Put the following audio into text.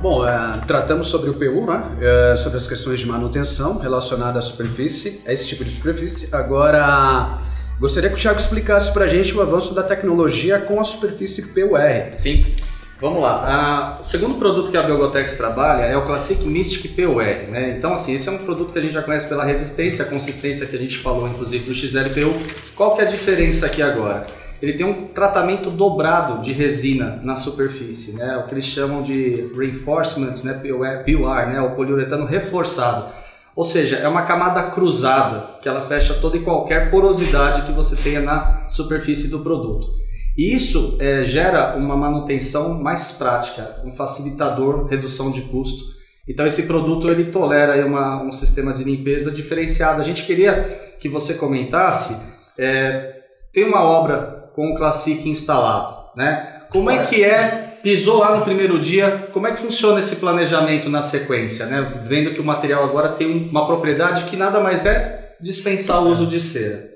Bom, é, tratamos sobre o PU, né? É, sobre as questões de manutenção relacionadas à superfície, a esse tipo de superfície. Agora, gostaria que o Thiago explicasse para a gente o avanço da tecnologia com a superfície PUR. Sim. Vamos lá. Ah, o segundo produto que a Biogotex trabalha é o Classic Mystic PUR. Né? Então, assim, esse é um produto que a gente já conhece pela resistência, a consistência que a gente falou, inclusive, do XLPU. Qual que é a diferença aqui agora? Ele tem um tratamento dobrado de resina na superfície, né? o que eles chamam de reinforcement, né? PUR, né? o poliuretano reforçado. Ou seja, é uma camada cruzada que ela fecha toda e qualquer porosidade que você tenha na superfície do produto. E isso é, gera uma manutenção mais prática, um facilitador, redução de custo. Então esse produto ele tolera uma, um sistema de limpeza diferenciado. A gente queria que você comentasse, é, tem uma obra com o Classic instalado, né? Como é que é, pisou lá no primeiro dia, como é que funciona esse planejamento na sequência, né? Vendo que o material agora tem uma propriedade que nada mais é dispensar o uso de cera.